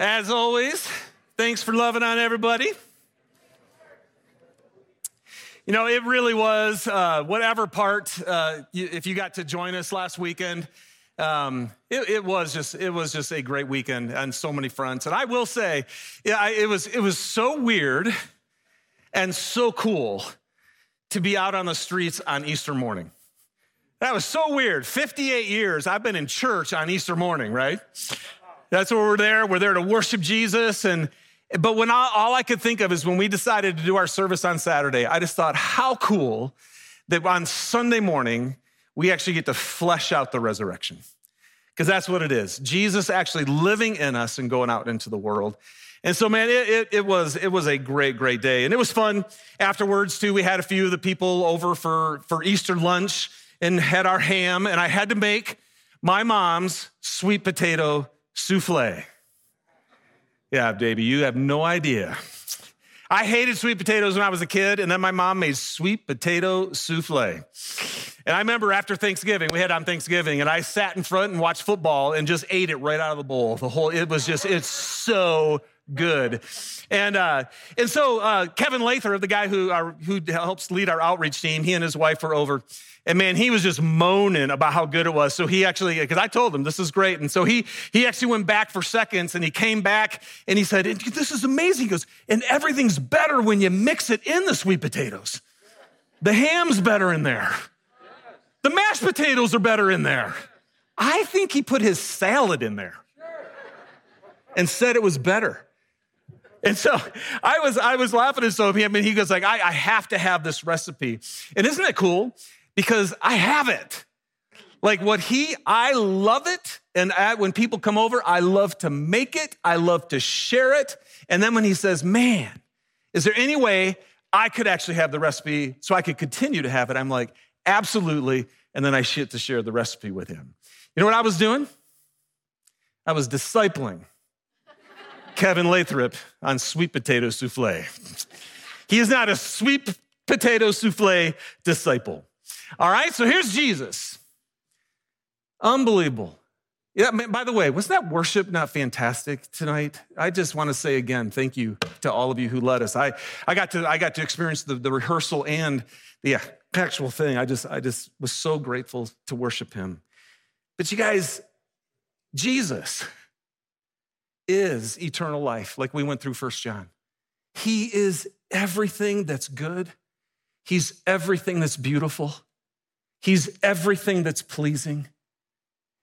As always, thanks for loving on everybody. You know, it really was uh, whatever part, uh, if you got to join us last weekend, um, it, it, was just it was just a great weekend on so many fronts. And I will say, yeah, I, it was it was so weird and so cool to be out on the streets on Easter morning. That was so weird. 58 years I've been in church on Easter morning, right? That's where we're there. We're there to worship Jesus. And but when I, all I could think of is when we decided to do our service on Saturday, I just thought, how cool that on Sunday morning we actually get to flesh out the resurrection. Because that's what it is. Jesus actually living in us and going out into the world. And so, man, it, it, it, was it was a great, great day, and it was fun. Afterwards, too, we had a few of the people over for for Easter lunch and had our ham, and I had to make my mom's sweet potato souffle. Yeah, baby, you have no idea. I hated sweet potatoes when I was a kid, and then my mom made sweet potato souffle. And I remember after Thanksgiving, we had on Thanksgiving, and I sat in front and watched football and just ate it right out of the bowl. The whole, it was just, it's so good. And uh, and so uh, Kevin Lather, the guy who our, who helps lead our outreach team, he and his wife were over, and man, he was just moaning about how good it was. So he actually, because I told him this is great, and so he he actually went back for seconds, and he came back and he said, "This is amazing." He goes, "And everything's better when you mix it in the sweet potatoes. The ham's better in there. The mashed potatoes are better in there." I think he put his salad in there and said it was better. And so I was, I was laughing at him, and he goes like, I, I have to have this recipe. And isn't it cool? Because I have it. Like what he, I love it. And I, when people come over, I love to make it. I love to share it. And then when he says, man, is there any way I could actually have the recipe so I could continue to have it? I'm like, absolutely. And then I shit to share the recipe with him. You know what I was doing? I was discipling Kevin Lathrop on sweet potato souffle. He is not a sweet potato souffle disciple. All right, so here's Jesus. Unbelievable. Yeah, by the way, wasn't that worship not fantastic tonight? I just want to say again, thank you to all of you who led us. I, I got to I got to experience the, the rehearsal and the actual thing. I just I just was so grateful to worship him. But you guys, Jesus is eternal life, like we went through First John. He is everything that's good. He's everything that's beautiful. He's everything that's pleasing.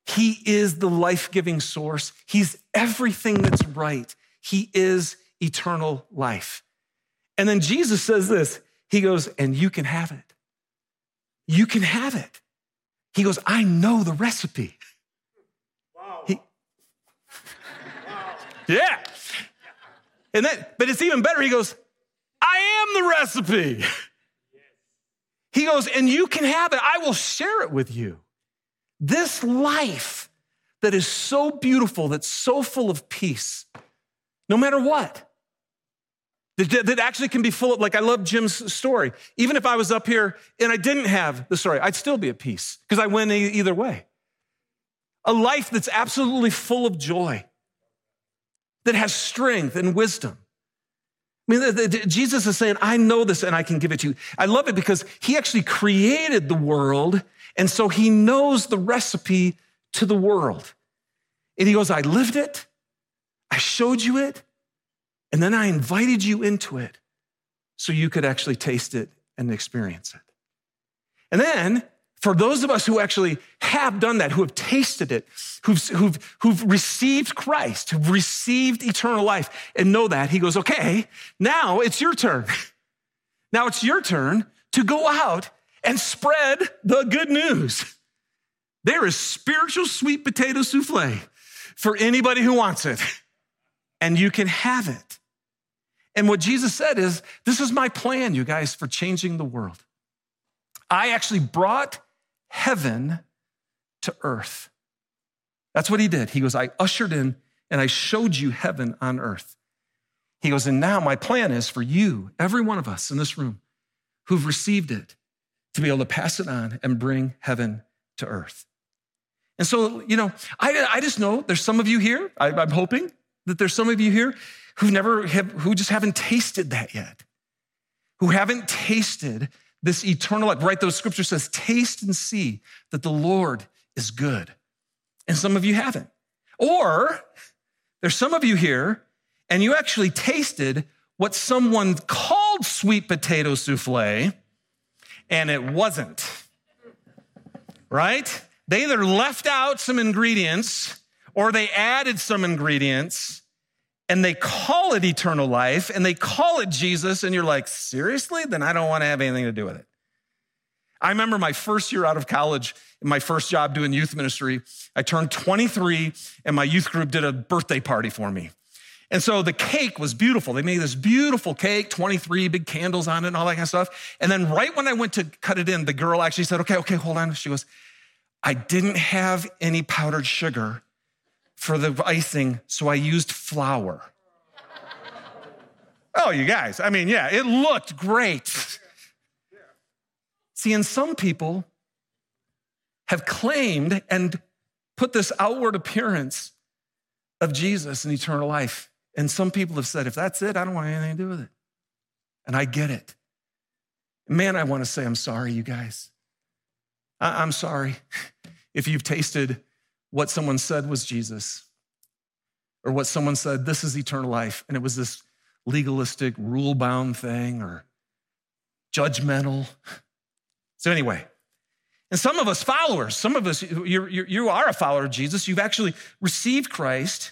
He is the life giving source. He's everything that's right. He is eternal life. And then Jesus says this He goes, and you can have it. You can have it. He goes, I know the recipe. Yeah. And then, but it's even better. He goes, I am the recipe. He goes, and you can have it. I will share it with you. This life that is so beautiful, that's so full of peace, no matter what. That, that actually can be full of, like, I love Jim's story. Even if I was up here and I didn't have the story, I'd still be at peace because I win either way. A life that's absolutely full of joy that has strength and wisdom. I mean, Jesus is saying, I know this and I can give it to you. I love it because he actually created the world. And so he knows the recipe to the world. And he goes, I lived it. I showed you it. And then I invited you into it so you could actually taste it and experience it. And then for those of us who actually have done that, who have tasted it, who've, who've, who've received Christ, who've received eternal life and know that, he goes, okay, now it's your turn. Now it's your turn to go out and spread the good news. There is spiritual sweet potato souffle for anybody who wants it, and you can have it. And what Jesus said is, this is my plan, you guys, for changing the world. I actually brought heaven to earth. That's what he did. He goes, I ushered in and I showed you heaven on earth. He goes, and now my plan is for you, every one of us in this room who've received it, to be able to pass it on and bring heaven to earth. And so, you know, I, I just know there's some of you here, I, I'm hoping, that there's some of you here who never have, who just haven't tasted that yet, who haven't tasted this eternal life, right? Those scripture says, taste and see that the Lord is good. And some of you haven't. Or there's some of you here and you actually tasted what someone called sweet potato souffle and it wasn't. Right? They either left out some ingredients or they added some ingredients and they call it eternal life and they call it Jesus, and you're like, seriously? Then I don't want to have anything to do with it. I remember my first year out of college, my first job doing youth ministry, I turned 23 and my youth group did a birthday party for me. And so the cake was beautiful. They made this beautiful cake, 23 big candles on it and all that kind of stuff. And then right when I went to cut it in, the girl actually said, okay, okay, hold on. She goes, I didn't have any powdered sugar for the icing, so I used flour. oh, you guys, I mean, yeah, it looked great. See, and some people have claimed and put this outward appearance of Jesus and eternal life. And some people have said, if that's it, I don't want anything to do with it. And I get it. Man, I want to say I'm sorry, you guys. I- am sorry if you've tasted what someone said was Jesus, or what someone said, this is eternal life, and it was this legalistic, rule bound thing, or judgmental. So, anyway, and some of us followers, some of us, you're, you're, you are a follower of Jesus. You've actually received Christ,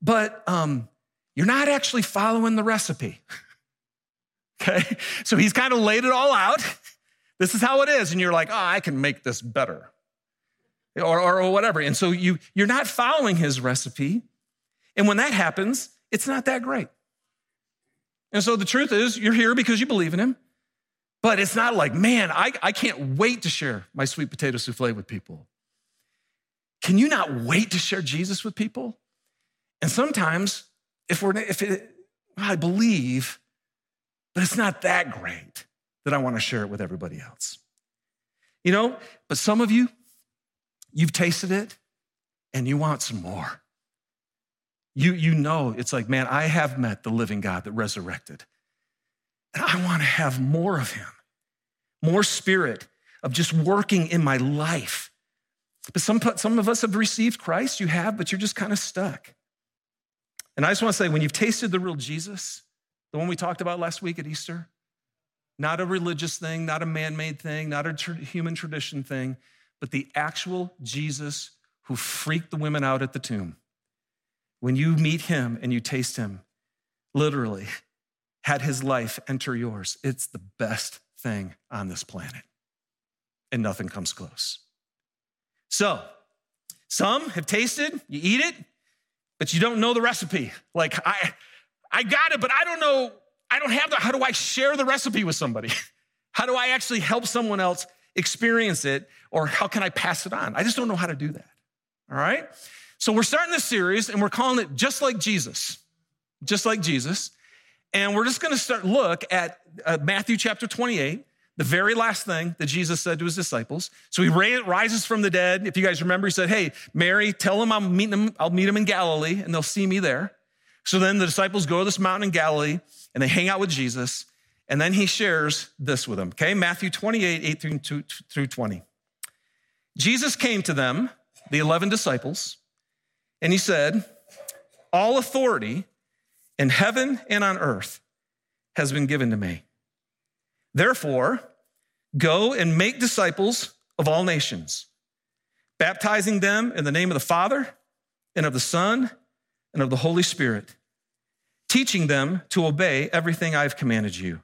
but um, you're not actually following the recipe. okay? So he's kind of laid it all out. This is how it is. And you're like, oh, I can make this better or, or, or whatever. And so you, you're not following his recipe. And when that happens, it's not that great. And so the truth is, you're here because you believe in him. But it's not like, man, I, I can't wait to share my sweet potato souffle with people. Can you not wait to share Jesus with people? And sometimes, if we're, if it, I believe, but it's not that great that I want to share it with everybody else. You know, but some of you, You've tasted it and you want some more. You, you know, it's like, man, I have met the living God that resurrected. And I want to have more of him, more spirit of just working in my life. But some, some of us have received Christ, you have, but you're just kind of stuck. And I just want to say, when you've tasted the real Jesus, the one we talked about last week at Easter, not a religious thing, not a man made thing, not a tr- human tradition thing, but the actual Jesus who freaked the women out at the tomb. When you meet him and you taste him, literally had his life enter yours, it's the best thing on this planet. And nothing comes close. So, some have tasted, you eat it, but you don't know the recipe. Like, I, I got it, but I don't know, I don't have the, how do I share the recipe with somebody? How do I actually help someone else experience it or how can I pass it on? I just don't know how to do that. All right? So we're starting this series and we're calling it Just Like Jesus. Just like Jesus. And we're just going to start look at uh, Matthew chapter 28, the very last thing that Jesus said to his disciples. So he rises from the dead. If you guys remember, he said, Hey, Mary, tell them I'm meeting them, I'll meet them in Galilee and they'll see me there. So then the disciples go to this mountain in Galilee and they hang out with Jesus. And then he shares this with them, okay? Matthew 28, 8 through 20. Jesus came to them, the 11 disciples, and he said, All authority in heaven and on earth has been given to me. Therefore, go and make disciples of all nations, baptizing them in the name of the Father and of the Son and of the Holy Spirit, teaching them to obey everything I've commanded you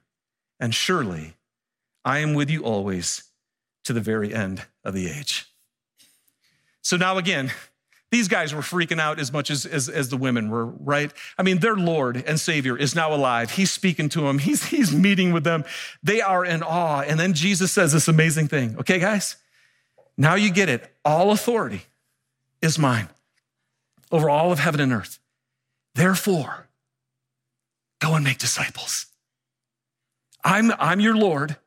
and surely I am with you always to the very end of the age. So now again, these guys were freaking out as much as, as, as, the women were, right? I mean, their Lord and Savior is now alive. He's speaking to them, he's, he's meeting with them. They are in awe. And then Jesus says this amazing thing. Okay, guys? Now you get it. All authority is mine over all of heaven and earth. Therefore, go and make disciples. I'm, I'm your Lord,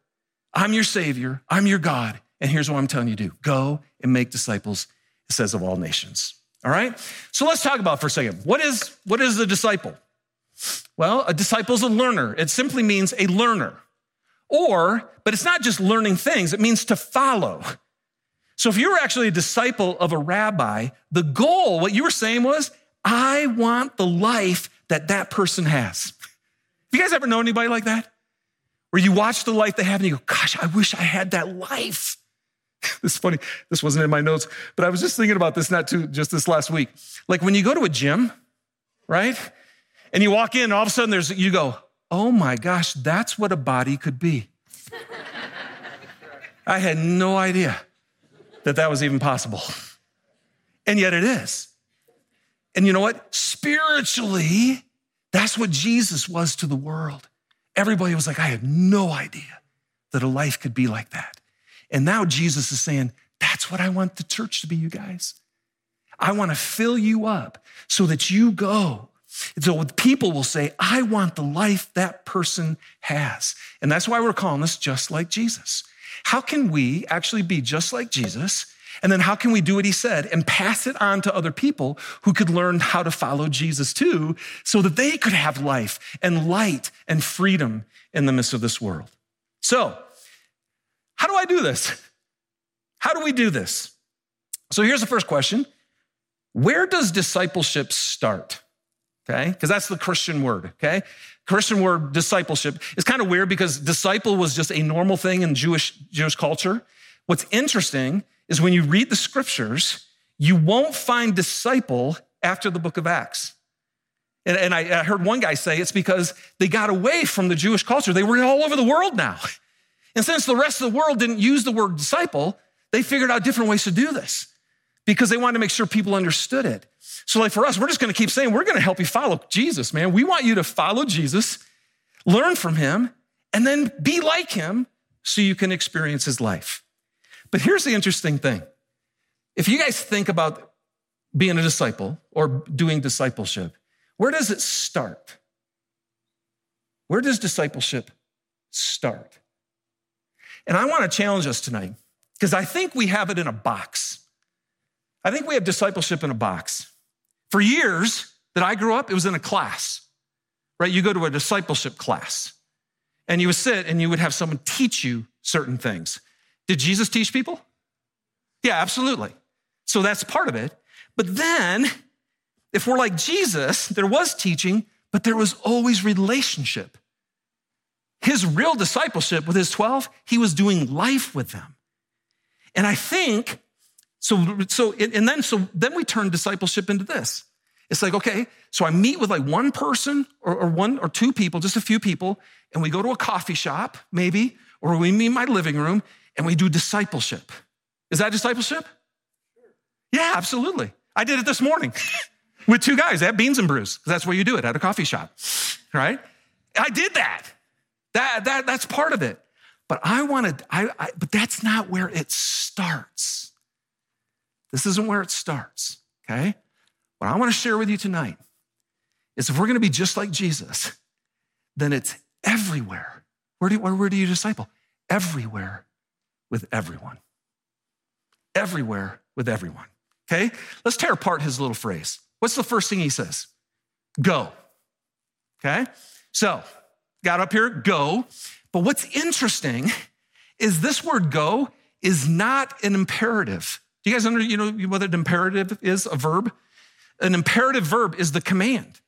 I'm your Savior, I'm your God. And here's what I'm telling you to do go and make disciples, it says, of all nations. All right? So let's talk about for a second. What is, what is a disciple? Well, a disciple is a learner. It simply means a learner. Or, but it's not just learning things, it means to follow. So if you were actually a disciple of a rabbi, the goal, what you were saying was, I want the life that that person has. Have you guys ever known anybody like that? Where you watch the life they have and you go, gosh, I wish I had that life. this is funny. This wasn't in my notes, but I was just thinking about this not too just this last week. Like when you go to a gym, right? And you walk in, and all of a sudden there's you go, oh my gosh, that's what a body could be. I had no idea that that was even possible. And yet it is. And you know what? Spiritually, that's what Jesus was to the world. Everybody was like, I had no idea that a life could be like that. And now Jesus is saying, That's what I want the church to be, you guys. I want to fill you up so that you go. So people will say, I want the life that person has. And that's why we're calling this just like Jesus. How can we actually be just like Jesus? And then how can we do what he said and pass it on to other people who could learn how to follow Jesus too, so that they could have life and light and freedom in the midst of this world? So, how do I do this? How do we do this? So here's the first question Where does discipleship start? Okay, because that's the Christian word, okay? Christian word discipleship is kind of weird because disciple was just a normal thing in Jewish, Jewish culture. What's interesting is when you read the scriptures, you won't find disciple after the book of Acts. And, and I, I heard one guy say it's because they got away from the Jewish culture. They were all over the world now. And since the rest of the world didn't use the word disciple, they figured out different ways to do this because they wanted to make sure people understood it. So, like for us, we're just going to keep saying, we're going to help you follow Jesus, man. We want you to follow Jesus, learn from him, and then be like him so you can experience his life. But here's the interesting thing if you guys think about being a disciple or doing discipleship, where does it start? Where does discipleship start? And I want to challenge us tonight because I think we have it in a box. I think we have discipleship in a box. For years that I grew up, it was in a class, right? You go to a discipleship class and you would sit and you would have someone teach you certain things. Did Jesus teach people? Yeah, absolutely. So that's part of it. But then, if we're like Jesus, there was teaching, but there was always relationship. His real discipleship with his 12, he was doing life with them. And I think, so, so, and then, so then we turn discipleship into this. It's like, okay, so I meet with like one person or, or one or two people, just a few people, and we go to a coffee shop, maybe, or we meet in my living room and we do discipleship. Is that discipleship? Yeah, absolutely. I did it this morning with two guys at Beans and Brews. That's where you do it at a coffee shop, right? I did that. That, that, that's part of it. But I wanted, I, I, but that's not where it starts. This isn't where it starts, okay? What I want to share with you tonight is if we're going to be just like Jesus, then it's everywhere. Where do, where, where do you disciple? Everywhere with everyone. Everywhere with everyone. Okay? Let's tear apart his little phrase. What's the first thing he says? Go. Okay? So, got up here, go. But what's interesting is this word go is not an imperative. Do you guys under, you know what an imperative is? A verb? An imperative verb is the command.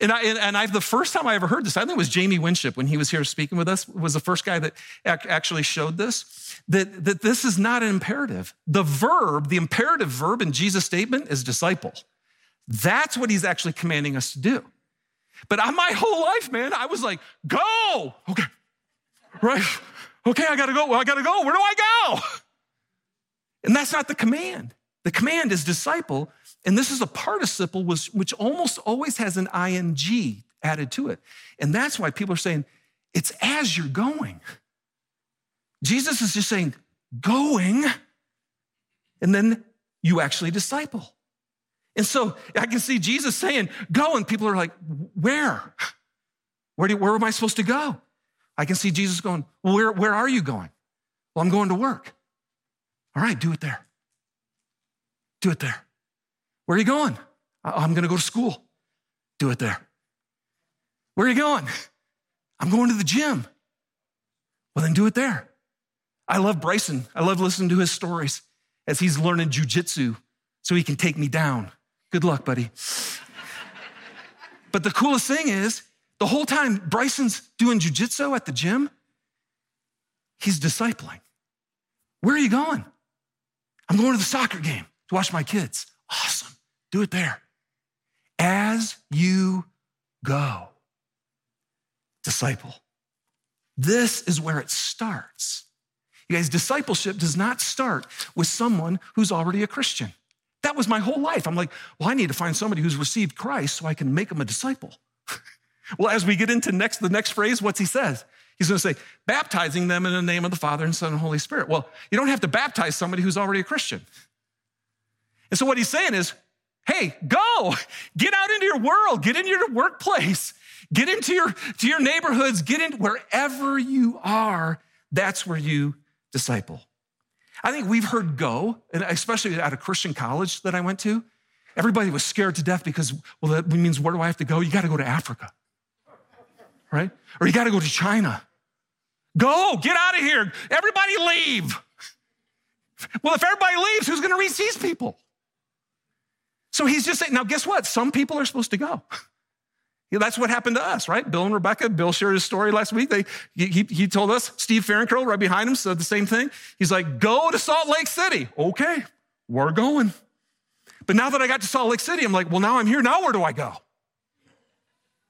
And I, and I, the first time I ever heard this, I think it was Jamie Winship when he was here speaking with us, was the first guy that actually showed this, that, that this is not an imperative. The verb, the imperative verb in Jesus' statement is disciple. That's what he's actually commanding us to do. But I, my whole life, man, I was like, go. Okay. Right. Okay, I gotta go. I gotta go. Where do I go? And that's not the command. The command is disciple, and this is a participle which almost always has an ing added to it. And that's why people are saying, it's as you're going. Jesus is just saying, going, and then you actually disciple. And so I can see Jesus saying, Go. And people are like, Where? Where, do, where am I supposed to go? I can see Jesus going, Well, where, where are you going? Well, I'm going to work. All right, do it there. Do it there. Where are you going? I'm going to go to school. Do it there. Where are you going? I'm going to the gym. Well, then do it there. I love Bryson. I love listening to his stories as he's learning jujitsu so he can take me down. Good luck, buddy. but the coolest thing is, the whole time Bryson's doing jujitsu at the gym, he's discipling. Where are you going? I'm going to the soccer game to watch my kids. Awesome. Do it there. As you go, disciple. This is where it starts. You guys, discipleship does not start with someone who's already a Christian. That was my whole life. I'm like, well, I need to find somebody who's received Christ so I can make them a disciple. well, as we get into next, the next phrase, what's he says? He's going to say, baptizing them in the name of the Father and Son and Holy Spirit. Well, you don't have to baptize somebody who's already a Christian. And so what he's saying is, hey, go, get out into your world, get into your workplace, get into your, to your neighborhoods, get in wherever you are, that's where you disciple. I think we've heard go, and especially at a Christian college that I went to, everybody was scared to death because, well, that means where do I have to go? You got to go to Africa, right? Or you got to go to China. Go, get out of here. Everybody leave. Well, if everybody leaves, who's going to reach these people? So he's just saying, now guess what? Some people are supposed to go. Yeah, that's what happened to us, right? Bill and Rebecca. Bill shared his story last week. They, he, he told us, Steve Farrencurl, right behind him, said the same thing. He's like, go to Salt Lake City. Okay, we're going. But now that I got to Salt Lake City, I'm like, well, now I'm here. Now where do I go?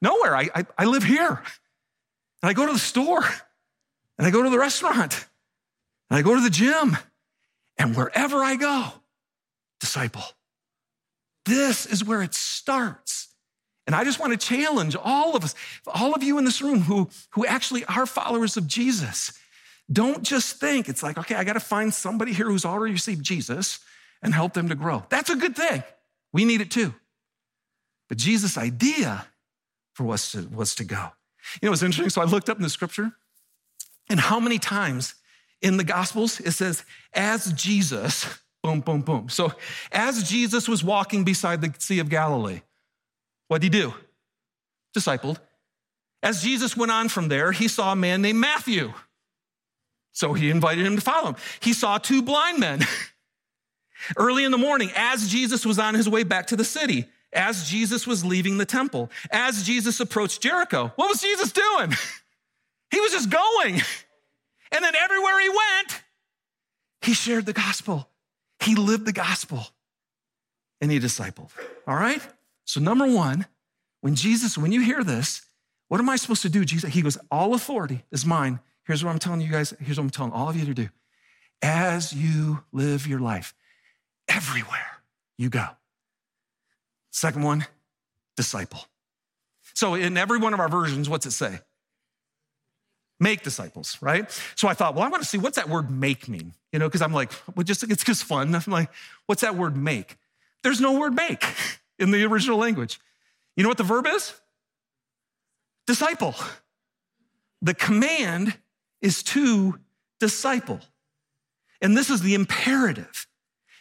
Nowhere. I, I, I live here. And I go to the store and I go to the restaurant, and I go to the gym, and wherever I go, disciple. This is where it starts. And I just want to challenge all of us, all of you in this room who, who actually are followers of Jesus. Don't just think it's like, okay, I got to find somebody here who's already received Jesus and help them to grow. That's a good thing. We need it too. But Jesus' idea for us to, was to go. You know, it's interesting. So I looked up in the scripture and how many times in the Gospels it says, as Jesus, boom, boom, boom. So as Jesus was walking beside the Sea of Galilee, what did he do? Discipled. As Jesus went on from there, he saw a man named Matthew. So he invited him to follow him. He saw two blind men. Early in the morning, as Jesus was on his way back to the city, as Jesus was leaving the temple, as Jesus approached Jericho, what was Jesus doing? He was just going. And then everywhere he went, he shared the gospel. He lived the gospel and he discipled. All right? So, number one, when Jesus, when you hear this, what am I supposed to do? Jesus, he goes, All authority is mine. Here's what I'm telling you guys. Here's what I'm telling all of you to do. As you live your life, everywhere you go. Second one, disciple. So, in every one of our versions, what's it say? Make disciples, right? So I thought, well, I want to see what's that word make mean, you know, because I'm like, well, just it's just fun. I'm like, what's that word make? There's no word make in the original language. You know what the verb is? Disciple. The command is to disciple. And this is the imperative.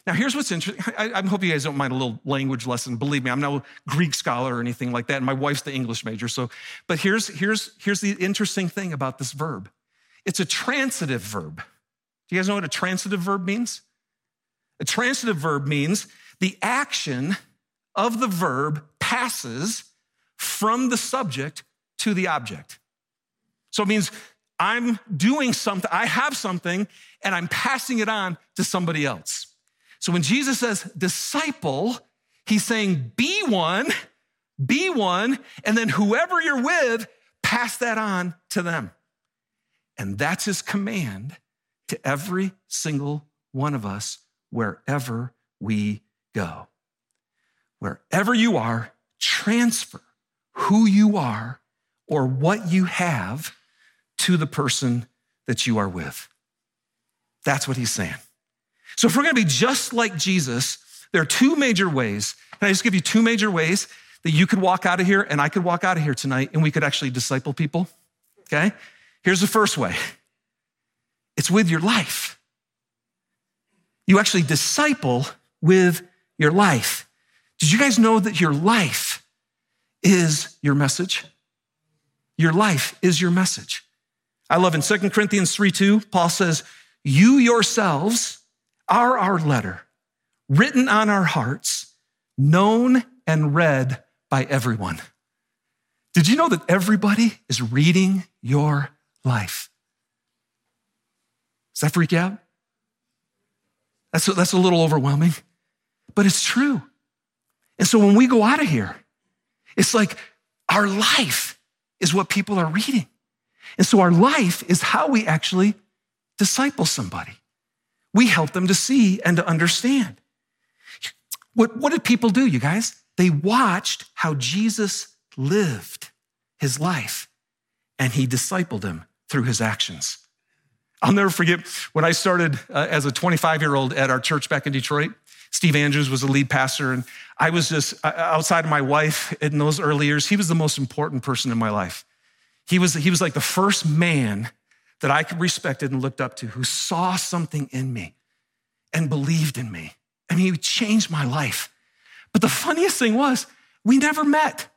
Now, here's what's interesting. I, I, hope you guys don't mind a little language lesson. Believe me, I'm no Greek scholar or anything like that. And my wife's the English major. So, but here's, here's, here's the interesting thing about this verb it's a transitive verb. Do you guys know what a transitive verb means? A transitive verb means the action of the verb passes from the subject to the object. So it means I'm doing something, I have something, and I'm passing it on to somebody else. So when Jesus says disciple, he's saying be one, be one, and then whoever you're with, pass that on to them. And that's his command to every single one of us wherever we go. Wherever you are, transfer who you are or what you have to the person that you are with. That's what he's saying. So if we're going to be just like Jesus, there are two major ways. Can I just give you two major ways that you could walk out of here and I could walk out of here tonight and we could actually disciple people? Okay? Here's the first way it's with your life. You actually disciple with your life. Did you guys know that your life is your message? Your life is your message. I love in 2 Corinthians 3 2, Paul says, You yourselves are our letter, written on our hearts, known and read by everyone. Did you know that everybody is reading your life? Does that freak out? That's a, that's a little overwhelming, but it's true. And so when we go out of here, it's like our life is what people are reading. And so our life is how we actually disciple somebody. We help them to see and to understand. What, what did people do, you guys? They watched how Jesus lived his life and he discipled them through his actions. I'll never forget when I started uh, as a 25 year old at our church back in Detroit. Steve Andrews was the lead pastor, and I was just uh, outside of my wife in those early years. He was the most important person in my life. He was, he was like the first man that I respected and looked up to who saw something in me and believed in me. I mean, he changed my life. But the funniest thing was, we never met.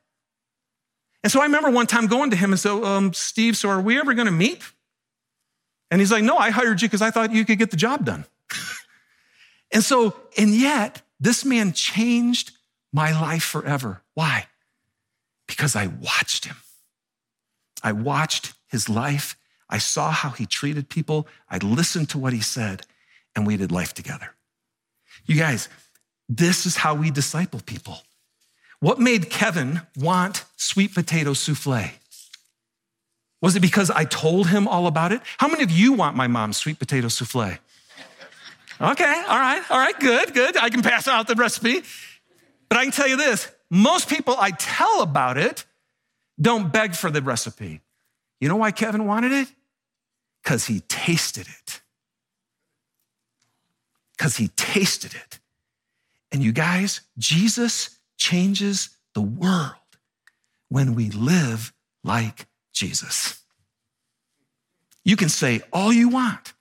And so I remember one time going to him and said, um, Steve, so are we ever going to meet? And he's like, No, I hired you because I thought you could get the job done. and so, and yet, this man changed my life forever. Why? Because I watched him. I watched his life. I saw how he treated people. I listened to what he said, and we did life together. You guys, this is how we disciple people. What made Kevin want sweet potato souffle? Was it because I told him all about it? How many of you want my mom's sweet potato souffle? Okay, all right, all right, good, good. I can pass out the recipe. But I can tell you this most people I tell about it don't beg for the recipe. You know why Kevin wanted it? Because he tasted it. Because he tasted it. And you guys, Jesus changes the world when we live like Jesus. You can say all you want,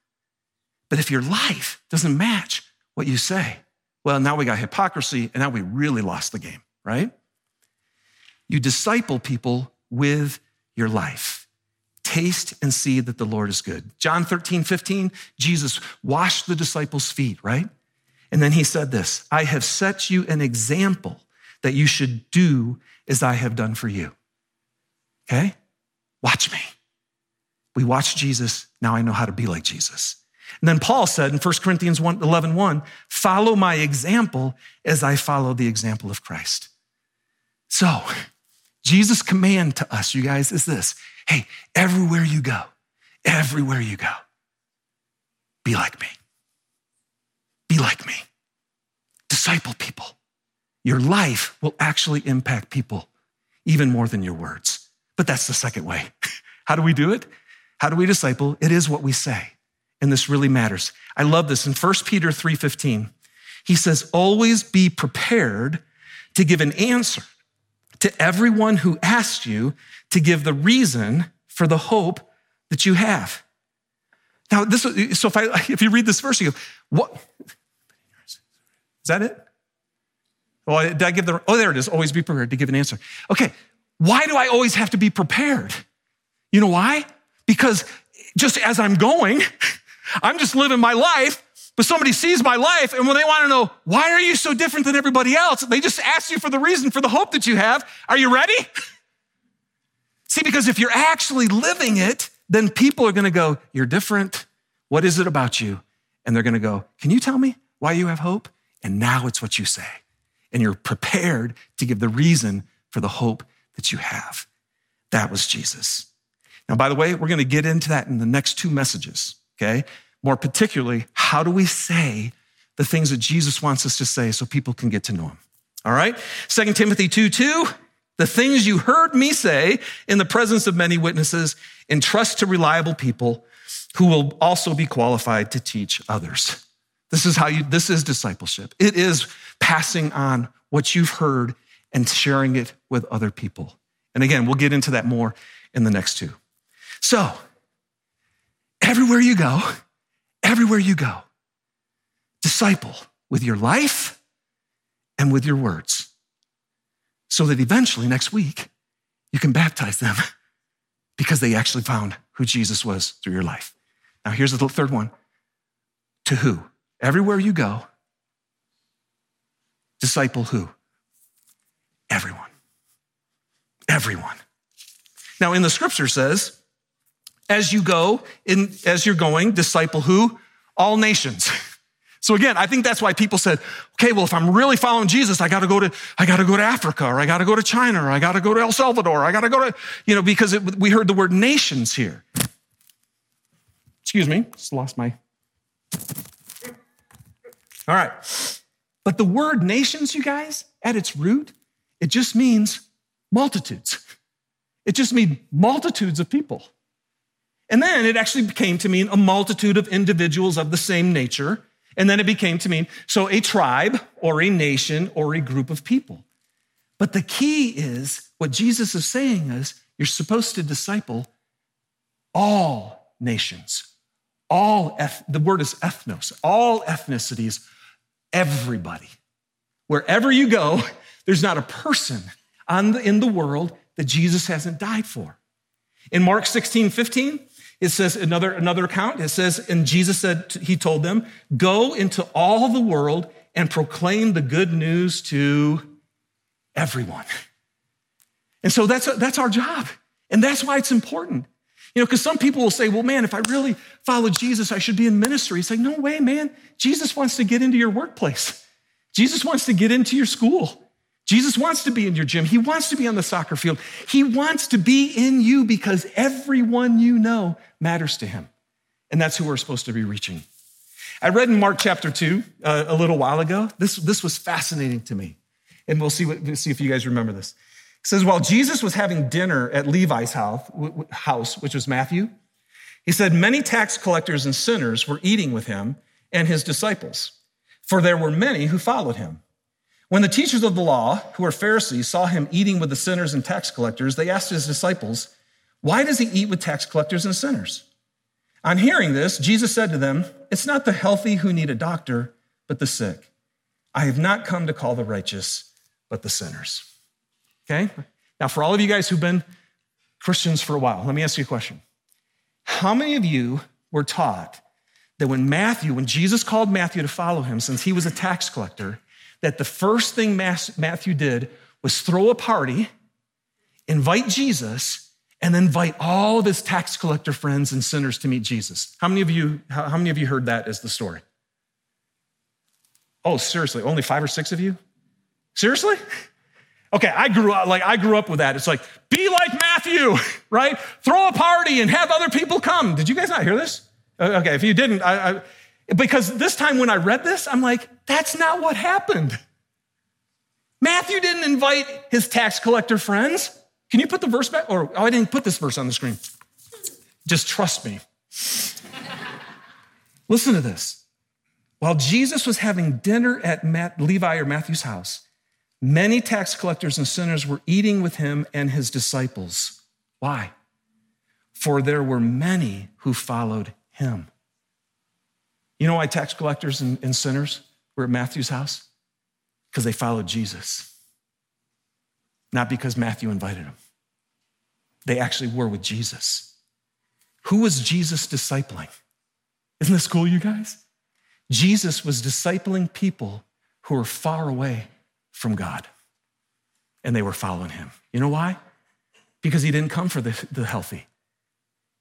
but if your life doesn't match what you say, well, now we got hypocrisy and now we really lost the game, right? You disciple people with your life. Taste and see that the Lord is good. John 13, 15, Jesus washed the disciples' feet, right? And then he said this I have set you an example that you should do as I have done for you. Okay? Watch me. We watch Jesus. Now I know how to be like Jesus. And then Paul said in 1 Corinthians 1, 11, 1, follow my example as I follow the example of Christ. So, Jesus' command to us, you guys, is this hey, everywhere you go, everywhere you go, be like me. Be like me. Disciple people. Your life will actually impact people even more than your words. But that's the second way. How do we do it? How do we disciple? It is what we say. And this really matters. I love this in 1 Peter 3:15. He says, "Always be prepared to give an answer to everyone who asks you to give the reason for the hope that you have." Now, this so if I if you read this verse, you go, "What is that it?" Well, did I give the oh there it is, always be prepared to give an answer. Okay, why do I always have to be prepared? You know why? Because just as I'm going, I'm just living my life, but somebody sees my life and when they want to know, why are you so different than everybody else? They just ask you for the reason for the hope that you have. Are you ready? See, because if you're actually living it, then people are going to go, You're different. What is it about you? And they're going to go, Can you tell me why you have hope? And now it's what you say. And you're prepared to give the reason for the hope that you have. That was Jesus. Now, by the way, we're going to get into that in the next two messages, okay? More particularly, how do we say the things that Jesus wants us to say so people can get to know him? All right? 2 Timothy 2 2, the things you heard me say in the presence of many witnesses, entrust to reliable people who will also be qualified to teach others. This is how you, this is discipleship. It is passing on what you've heard and sharing it with other people. And again, we'll get into that more in the next two. So, everywhere you go, everywhere you go, disciple with your life and with your words. so that eventually next week you can baptize them because they actually found who Jesus was through your life. Now, here's the third one to who? Everywhere you go, disciple who? Everyone. Everyone. Now, in the scripture says, as you go, in, as you're going, disciple who? All nations. So again, I think that's why people said, okay, well, if I'm really following Jesus, I gotta go to, I gotta go to Africa, or I gotta go to China, or I gotta go to El Salvador, I gotta go to, you know, because it, we heard the word nations here. Excuse me, just lost my. All right. But the word nations, you guys, at its root, it just means multitudes. It just means multitudes of people. And then it actually came to mean a multitude of individuals of the same nature. And then it became to mean so a tribe or a nation or a group of people. But the key is what Jesus is saying is you're supposed to disciple all nations, all, the word is ethnos, all ethnicities, everybody. Wherever you go, there's not a person on the, in the world that Jesus hasn't died for. In Mark 16, 15, it says another, another account, it says, and Jesus said, he told them, go into all the world and proclaim the good news to everyone. And so that's, that's our job. And that's why it's important. You know, because some people will say, well, man, if I really follow Jesus, I should be in ministry. It's like, no way, man. Jesus wants to get into your workplace. Jesus wants to get into your school. Jesus wants to be in your gym. He wants to be on the soccer field. He wants to be in you because everyone you know matters to him. And that's who we're supposed to be reaching. I read in Mark chapter 2 uh, a little while ago. This, this was fascinating to me. And we'll see, what, we'll see if you guys remember this. It says, while Jesus was having dinner at Levi's house, house, which was Matthew, he said, many tax collectors and sinners were eating with him and his disciples, for there were many who followed him. When the teachers of the law, who were Pharisees, saw him eating with the sinners and tax collectors, they asked his disciples, Why does he eat with tax collectors and sinners? On hearing this, Jesus said to them, It's not the healthy who need a doctor, but the sick. I have not come to call the righteous, but the sinners. Okay? Now, for all of you guys who've been Christians for a while, let me ask you a question. How many of you were taught that when Matthew, when Jesus called Matthew to follow him, since he was a tax collector, that the first thing Matthew did was throw a party, invite Jesus, and invite all of his tax collector friends and sinners to meet Jesus? How many of you, how, many of you heard that as the story? Oh, seriously, only five or six of you? Seriously? Okay, I grew up like I grew up with that. It's like be like Matthew, right? Throw a party and have other people come. Did you guys not hear this? Okay, if you didn't, I, I, because this time when I read this, I'm like, that's not what happened. Matthew didn't invite his tax collector friends. Can you put the verse back? Or oh, I didn't put this verse on the screen. Just trust me. Listen to this. While Jesus was having dinner at Matt, Levi or Matthew's house, Many tax collectors and sinners were eating with him and his disciples. Why? For there were many who followed him. You know why tax collectors and, and sinners were at Matthew's house? Because they followed Jesus, not because Matthew invited them. They actually were with Jesus. Who was Jesus discipling? Isn't this cool, you guys? Jesus was discipling people who were far away from God. And they were following him. You know why? Because he didn't come for the, the healthy,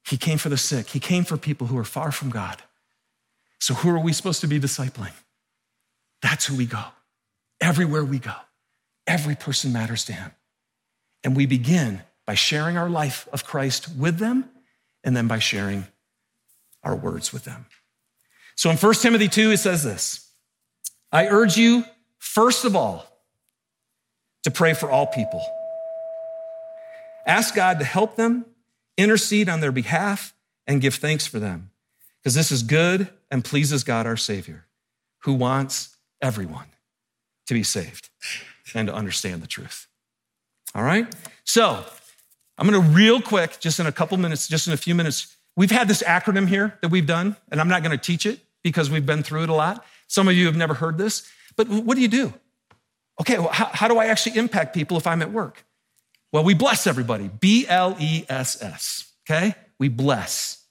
he came for the sick, he came for people who were far from God. So, who are we supposed to be discipling? That's who we go. Everywhere we go, every person matters to him. And we begin by sharing our life of Christ with them and then by sharing our words with them. So in 1 Timothy 2, it says this I urge you, first of all, to pray for all people. Ask God to help them, intercede on their behalf, and give thanks for them, because this is good and pleases God our Savior, who wants everyone to be saved and to understand the truth. All right? So, I'm gonna real quick, just in a couple minutes, just in a few minutes, we've had this acronym here that we've done, and I'm not gonna teach it because we've been through it a lot. Some of you have never heard this, but what do you do? Okay, well, how, how do I actually impact people if I'm at work? Well, we bless everybody. B L E S S. Okay? We bless.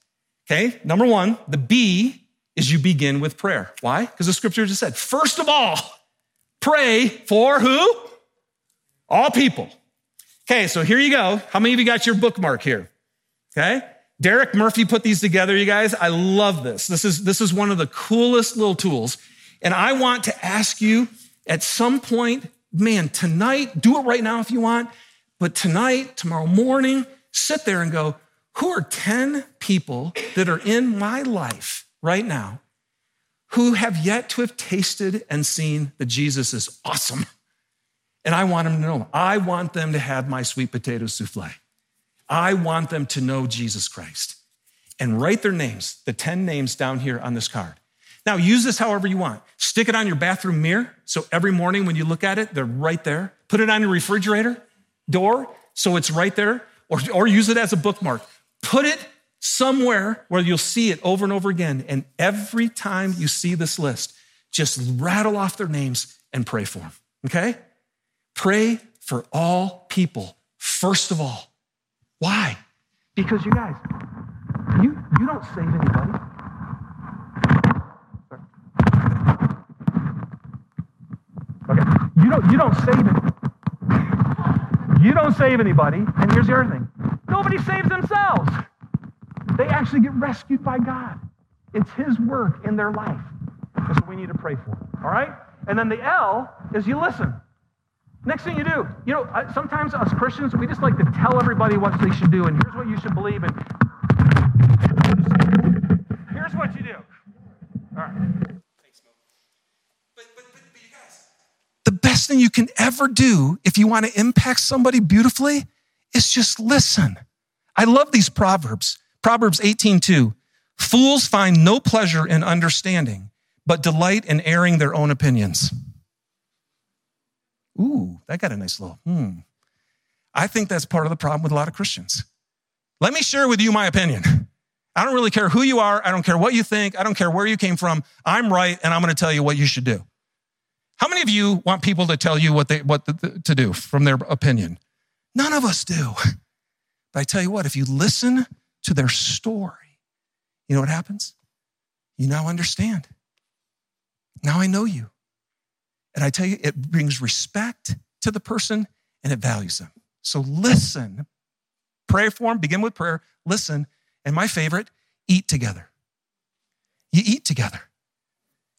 Okay? Number one, the B is you begin with prayer. Why? Because the scripture just said, first of all, pray for who? All people. Okay, so here you go. How many of you got your bookmark here? Okay? Derek Murphy put these together, you guys. I love this. This is, this is one of the coolest little tools. And I want to ask you at some point, man, tonight, do it right now if you want, but tonight, tomorrow morning, sit there and go, who are 10 people that are in my life right now who have yet to have tasted and seen that Jesus is awesome? And I want them to know. I want them to have my sweet potato souffle. I want them to know Jesus Christ. And write their names, the 10 names down here on this card. Now, use this however you want. Stick it on your bathroom mirror. So every morning when you look at it, they're right there. Put it on your refrigerator door. So it's right there. Or, or use it as a bookmark. Put it somewhere where you'll see it over and over again. And every time you see this list, just rattle off their names and pray for them. Okay? Pray for all people, first of all. Why? Because you guys, you, you don't save anybody. Okay. You don't, you don't save. You don't save anybody. And here's the other thing. Nobody saves themselves. They actually get rescued by God. It's his work in their life. That's what we need to pray for. All right? And then the L is you listen. Next thing you do, you know, sometimes us Christians, we just like to tell everybody what they should do, and here's what you should believe, and here's what you do. All right. The best thing you can ever do if you want to impact somebody beautifully is just listen. I love these proverbs. Proverbs 18:2. Fools find no pleasure in understanding, but delight in airing their own opinions. Ooh, that got a nice little, hmm. I think that's part of the problem with a lot of Christians. Let me share with you my opinion. I don't really care who you are. I don't care what you think. I don't care where you came from. I'm right, and I'm going to tell you what you should do. How many of you want people to tell you what, they, what the, to do from their opinion? None of us do. But I tell you what, if you listen to their story, you know what happens? You now understand. Now I know you. And I tell you, it brings respect to the person and it values them. So listen, pray for them, begin with prayer, listen, and my favorite, eat together. You eat together.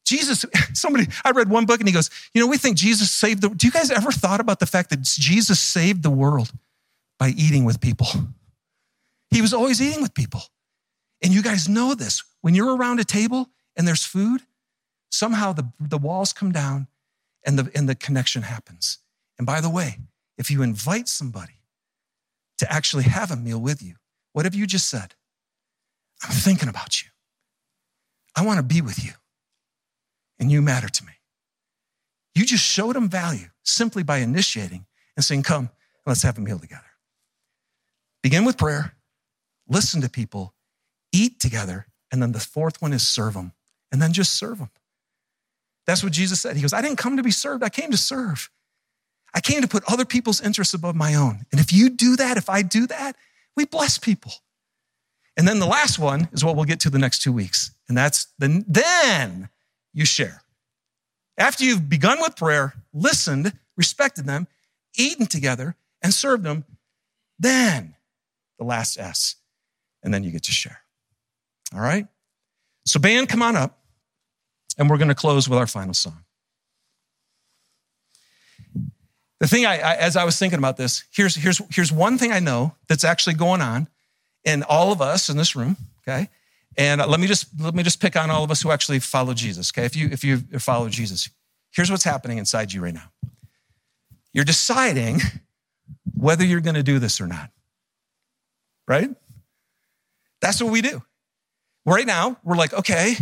Jesus, somebody, I read one book and he goes, You know, we think Jesus saved the. Do you guys ever thought about the fact that Jesus saved the world by eating with people? He was always eating with people. And you guys know this. When you're around a table and there's food, somehow the, the walls come down and the, and the connection happens. And by the way, if you invite somebody to actually have a meal with you, what have you just said? I'm thinking about you. I want to be with you, and you matter to me. You just showed them value simply by initiating and saying, Come, let's have a meal together. Begin with prayer, listen to people, eat together, and then the fourth one is serve them, and then just serve them. That's what Jesus said. He goes, I didn't come to be served, I came to serve. I came to put other people's interests above my own. And if you do that, if I do that, we bless people. And then the last one is what we'll get to the next two weeks. And that's the, then you share. After you've begun with prayer, listened, respected them, eaten together, and served them, then the last S. And then you get to share. All right? So, band, come on up. And we're going to close with our final song. The thing I, I, as I was thinking about this, here's, here's, here's one thing I know that's actually going on in all of us in this room, okay? And uh, let me just let me just pick on all of us who actually follow Jesus, okay? If you if you follow Jesus, here's what's happening inside you right now. You're deciding whether you're going to do this or not. Right? That's what we do. Right now, we're like, okay,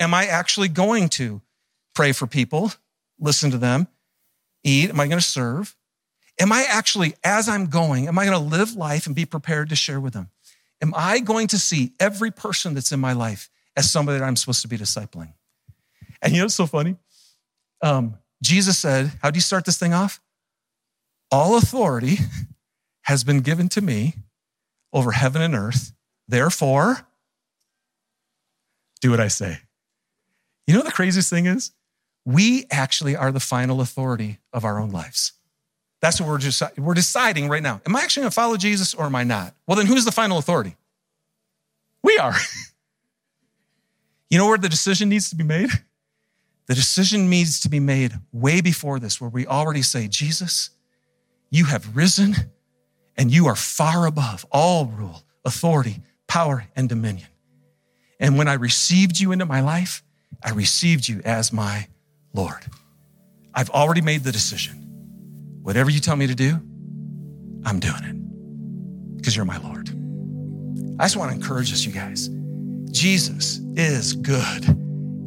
Am I actually going to pray for people, listen to them, eat? Am I going to serve? Am I actually, as I'm going, am I going to live life and be prepared to share with them? Am I going to see every person that's in my life as somebody that I'm supposed to be discipling? And you know what's so funny? Um, Jesus said, How do you start this thing off? All authority has been given to me over heaven and earth. Therefore, do what I say. You know the craziest thing is? We actually are the final authority of our own lives. That's what we're just we're deciding right now. Am I actually going to follow Jesus or am I not? Well, then who's the final authority? We are. you know where the decision needs to be made? The decision needs to be made way before this, where we already say, Jesus, you have risen and you are far above all rule, authority, power, and dominion. And when I received you into my life, I received you as my Lord. I've already made the decision. Whatever you tell me to do, I'm doing it because you're my Lord. I just want to encourage us, you guys. Jesus is good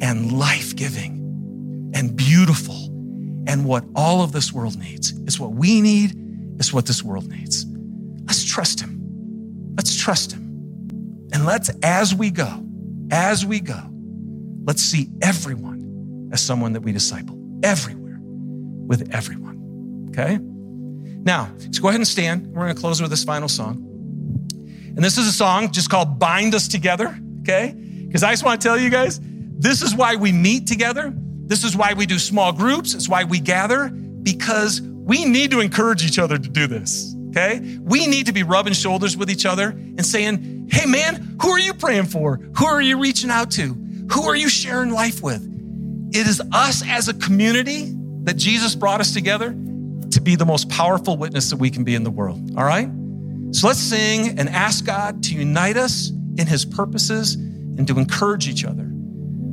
and life giving and beautiful and what all of this world needs. is what we need, is what this world needs. Let's trust Him. Let's trust Him. And let's, as we go, as we go, let's see everyone as someone that we disciple, everywhere, with everyone. Okay? Now, let's go ahead and stand. We're going to close with this final song. And this is a song just called Bind Us Together, okay? Because I just want to tell you guys, this is why we meet together. This is why we do small groups. It's why we gather, because we need to encourage each other to do this, okay? We need to be rubbing shoulders with each other and saying, hey man, who are you praying for? Who are you reaching out to? Who are you sharing life with? It is us as a community that Jesus brought us together to be the most powerful witness that we can be in the world, all right? So let's sing and ask God to unite us in his purposes and to encourage each other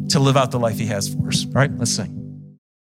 to live out the life he has for us, all right? Let's sing.